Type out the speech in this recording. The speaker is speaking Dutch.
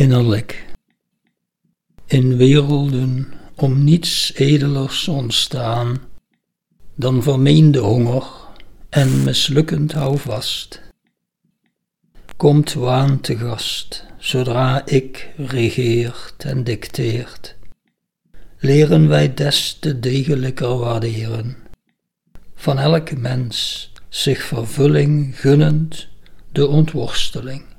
innerlijk. In werelden om niets edelers ontstaan dan vermeende honger en mislukkend houvast. Komt waan te gast, zodra ik regeert en dicteert, leren wij des te degelijker waarderen, van elk mens zich vervulling gunnend de ontworsteling.